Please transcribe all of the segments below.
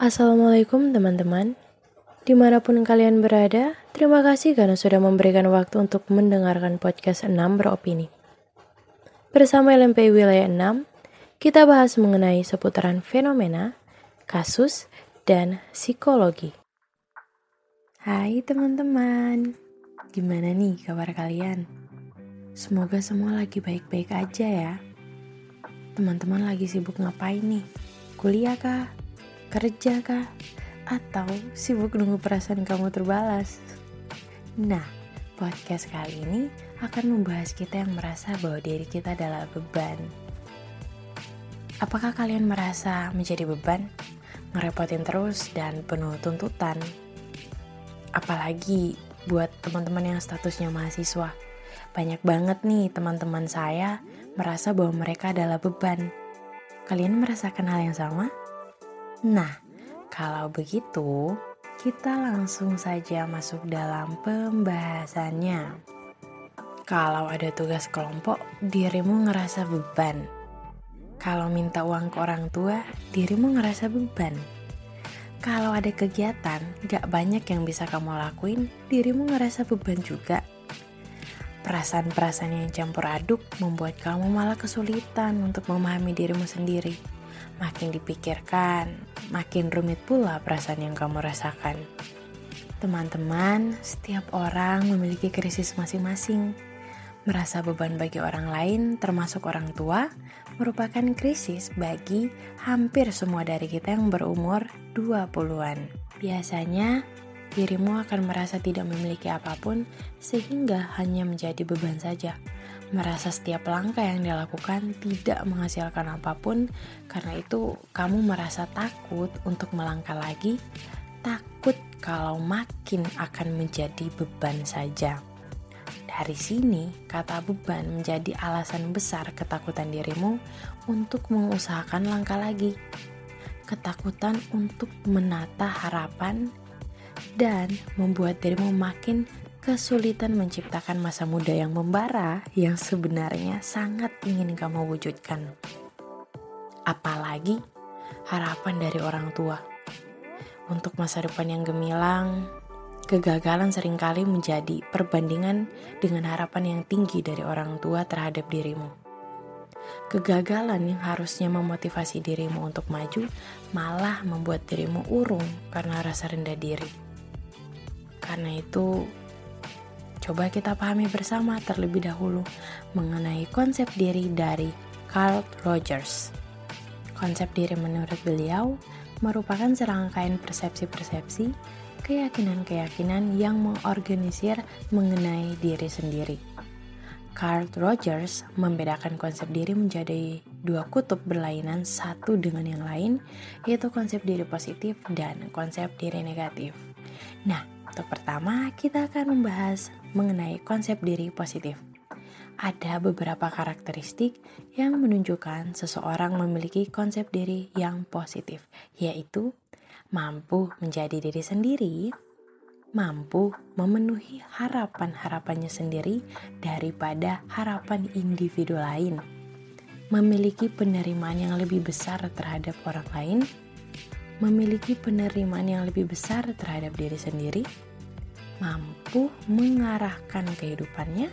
Assalamualaikum teman-teman Di mana pun kalian berada, terima kasih karena sudah memberikan waktu untuk mendengarkan podcast 6 beropini. Bersama LMP Wilayah 6, kita bahas mengenai seputaran fenomena, kasus, dan psikologi. Hai teman-teman, gimana nih kabar kalian? Semoga semua lagi baik-baik aja ya. Teman-teman lagi sibuk ngapain nih? Kuliah kah? Kerja kah? atau sibuk nunggu perasaan kamu terbalas. Nah, podcast kali ini akan membahas kita yang merasa bahwa diri kita adalah beban. Apakah kalian merasa menjadi beban? Ngerepotin terus dan penuh tuntutan. Apalagi buat teman-teman yang statusnya mahasiswa. Banyak banget nih teman-teman saya merasa bahwa mereka adalah beban. Kalian merasakan hal yang sama? Nah, kalau begitu, kita langsung saja masuk dalam pembahasannya. Kalau ada tugas kelompok, dirimu ngerasa beban. Kalau minta uang ke orang tua, dirimu ngerasa beban. Kalau ada kegiatan, gak banyak yang bisa kamu lakuin, dirimu ngerasa beban juga. Perasaan-perasaan yang campur aduk membuat kamu malah kesulitan untuk memahami dirimu sendiri makin dipikirkan, makin rumit pula perasaan yang kamu rasakan. Teman-teman, setiap orang memiliki krisis masing-masing. Merasa beban bagi orang lain, termasuk orang tua, merupakan krisis bagi hampir semua dari kita yang berumur 20-an. Biasanya, dirimu akan merasa tidak memiliki apa pun sehingga hanya menjadi beban saja merasa setiap langkah yang dilakukan tidak menghasilkan apa pun, karena itu kamu merasa takut untuk melangkah lagi, takut kalau makin akan menjadi beban saja. Dari sini, kata beban menjadi alasan besar ketakutan dirimu untuk mengusahakan langkah lagi. Ketakutan untuk menata harapan dan membuat dirimu makin kesulitan menciptakan masa muda yang membara yang sebenarnya sangat ingin kamu wujudkan. Apalagi harapan dari orang tua. Untuk masa depan yang gemilang, kegagalan sering kali menjadi perbandingan dengan harapan yang tinggi dari orang tua terhadap dirimu. Kegagalan yang harusnya memotivasi dirimu untuk maju malah membuat dirimu urung karena rasa rendah diri. Karena itu, Coba kita pahami bersama terlebih dahulu mengenai konsep diri dari Carl Rogers. Konsep diri menurut beliau merupakan serangkaian persepsi-persepsi, keyakinan-keyakinan yang mengorganisir mengenai diri sendiri. Carl Rogers membedakan konsep diri menjadi dua kutub berlainan satu dengan yang lain, yaitu konsep diri positif dan konsep diri negatif. Nah, untuk pertama kita akan membahas mengenai konsep diri positif. Ada beberapa karakteristik yang menunjukkan seseorang memiliki konsep diri yang positif, yaitu mampu menjadi diri sendiri, mampu memenuhi harapan-harapannya sendiri daripada harapan individu lain, memiliki penerimaan yang lebih besar terhadap orang lain, memiliki penerimaan yang lebih besar terhadap diri sendiri, mampu mengarahkan kehidupannya,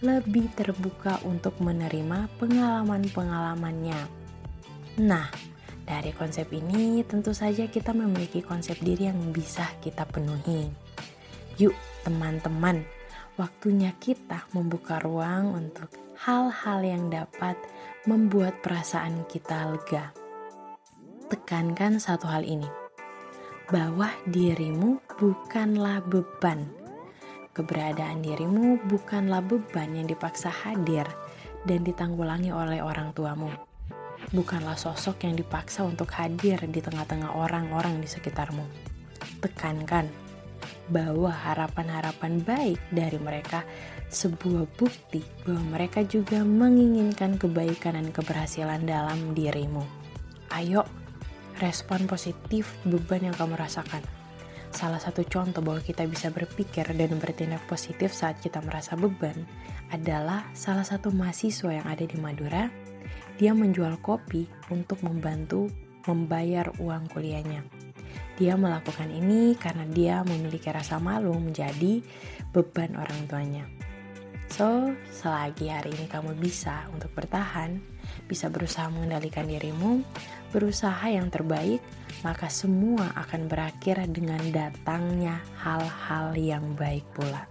lebih terbuka untuk menerima pengalaman-pengalamannya. Nah, dari konsep ini tentu saja kita memiliki konsep diri yang bisa kita penuhi. Yuk, teman-teman, waktunya kita membuka ruang untuk hal-hal yang dapat membuat perasaan kita lega. Tekankan satu hal ini bahwa dirimu bukanlah beban. Keberadaan dirimu bukanlah beban yang dipaksa hadir dan ditanggulangi oleh orang tuamu. Bukanlah sosok yang dipaksa untuk hadir di tengah-tengah orang-orang di sekitarmu. Tekankan bahwa harapan-harapan baik dari mereka sebuah bukti bahwa mereka juga menginginkan kebaikan dan keberhasilan dalam dirimu. Ayo, respon positif beban yang kamu rasakan. Salah satu contoh bahwa kita bisa berpikir dan bertindak positif saat kita merasa beban adalah salah satu mahasiswa yang ada di Madura. Dia menjual kopi untuk membantu membayar uang kuliahnya. Dia melakukan ini karena dia memiliki rasa malu menjadi beban orang tuanya. So, selagi hari ini kamu bisa untuk bertahan, bisa berusaha mengendalikan dirimu, berusaha yang terbaik, maka semua akan berakhir dengan datangnya hal-hal yang baik pula.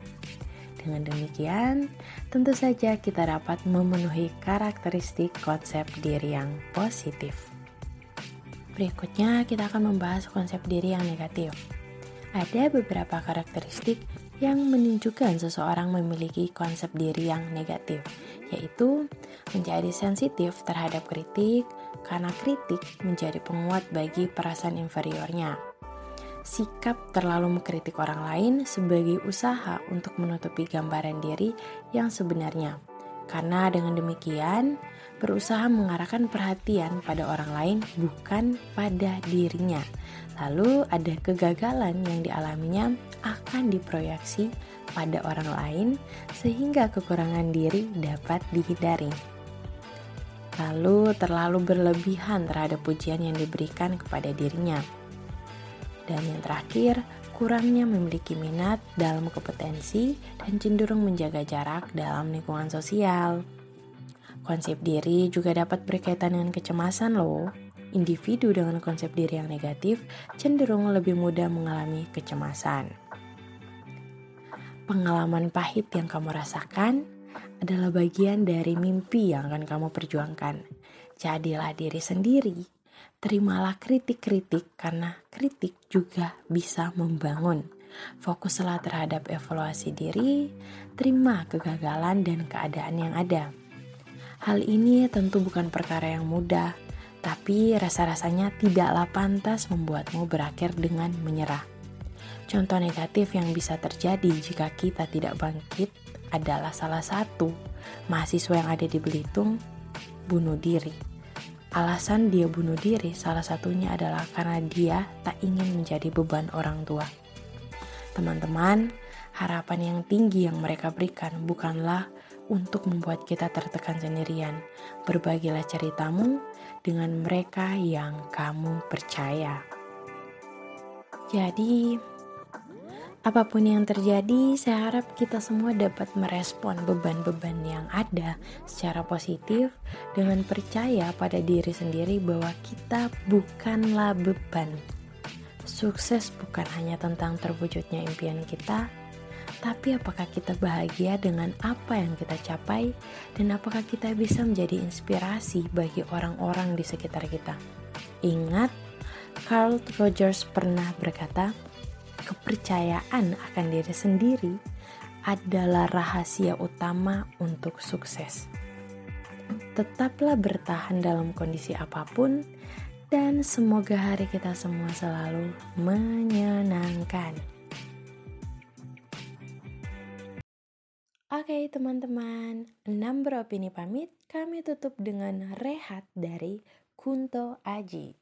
Dengan demikian, tentu saja kita dapat memenuhi karakteristik konsep diri yang positif. Berikutnya kita akan membahas konsep diri yang negatif. Ada beberapa karakteristik yang menunjukkan seseorang memiliki konsep diri yang negatif, yaitu menjadi sensitif terhadap kritik, karena kritik menjadi penguat bagi perasaan inferiornya. Sikap terlalu mengkritik orang lain sebagai usaha untuk menutupi gambaran diri yang sebenarnya, karena dengan demikian berusaha mengarahkan perhatian pada orang lain bukan pada dirinya. Lalu ada kegagalan yang dialaminya akan diproyeksi pada orang lain sehingga kekurangan diri dapat dihindari. Lalu terlalu berlebihan terhadap pujian yang diberikan kepada dirinya. Dan yang terakhir, kurangnya memiliki minat dalam kompetensi dan cenderung menjaga jarak dalam lingkungan sosial. Konsep diri juga dapat berkaitan dengan kecemasan loh. Individu dengan konsep diri yang negatif cenderung lebih mudah mengalami kecemasan. Pengalaman pahit yang kamu rasakan adalah bagian dari mimpi yang akan kamu perjuangkan. Jadilah diri sendiri. Terimalah kritik-kritik karena kritik juga bisa membangun. Fokuslah terhadap evaluasi diri, terima kegagalan dan keadaan yang ada. Hal ini tentu bukan perkara yang mudah, tapi rasa-rasanya tidaklah pantas membuatmu berakhir dengan menyerah. Contoh negatif yang bisa terjadi jika kita tidak bangkit adalah salah satu mahasiswa yang ada di Belitung bunuh diri. Alasan dia bunuh diri salah satunya adalah karena dia tak ingin menjadi beban orang tua. Teman-teman, harapan yang tinggi yang mereka berikan bukanlah untuk membuat kita tertekan sendirian. Berbagilah ceritamu dengan mereka yang kamu percaya. Jadi, apa pun yang terjadi, saya harap kita semua dapat merespon beban-beban yang ada secara positif dengan percaya pada diri sendiri bahwa kita bukanlah beban. Sukses bukan hanya tentang terwujudnya impian kita, tapi apakah kita bahagia dengan apa yang kita capai dan apakah kita bisa menjadi inspirasi bagi orang-orang di sekitar kita? Ingat, Carl Rogers pernah berkata, kepercayaan akan diri sendiri adalah rahasia utama untuk sukses. Tetaplah bertahan dalam kondisi apa pun, dan semoga hari kita semua selalu menyenangkan. Oke teman-teman, enam beropini pamit, kami tutup dengan rehat dari Kunto Aji.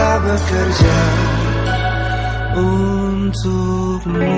Semesta bekerja untukmu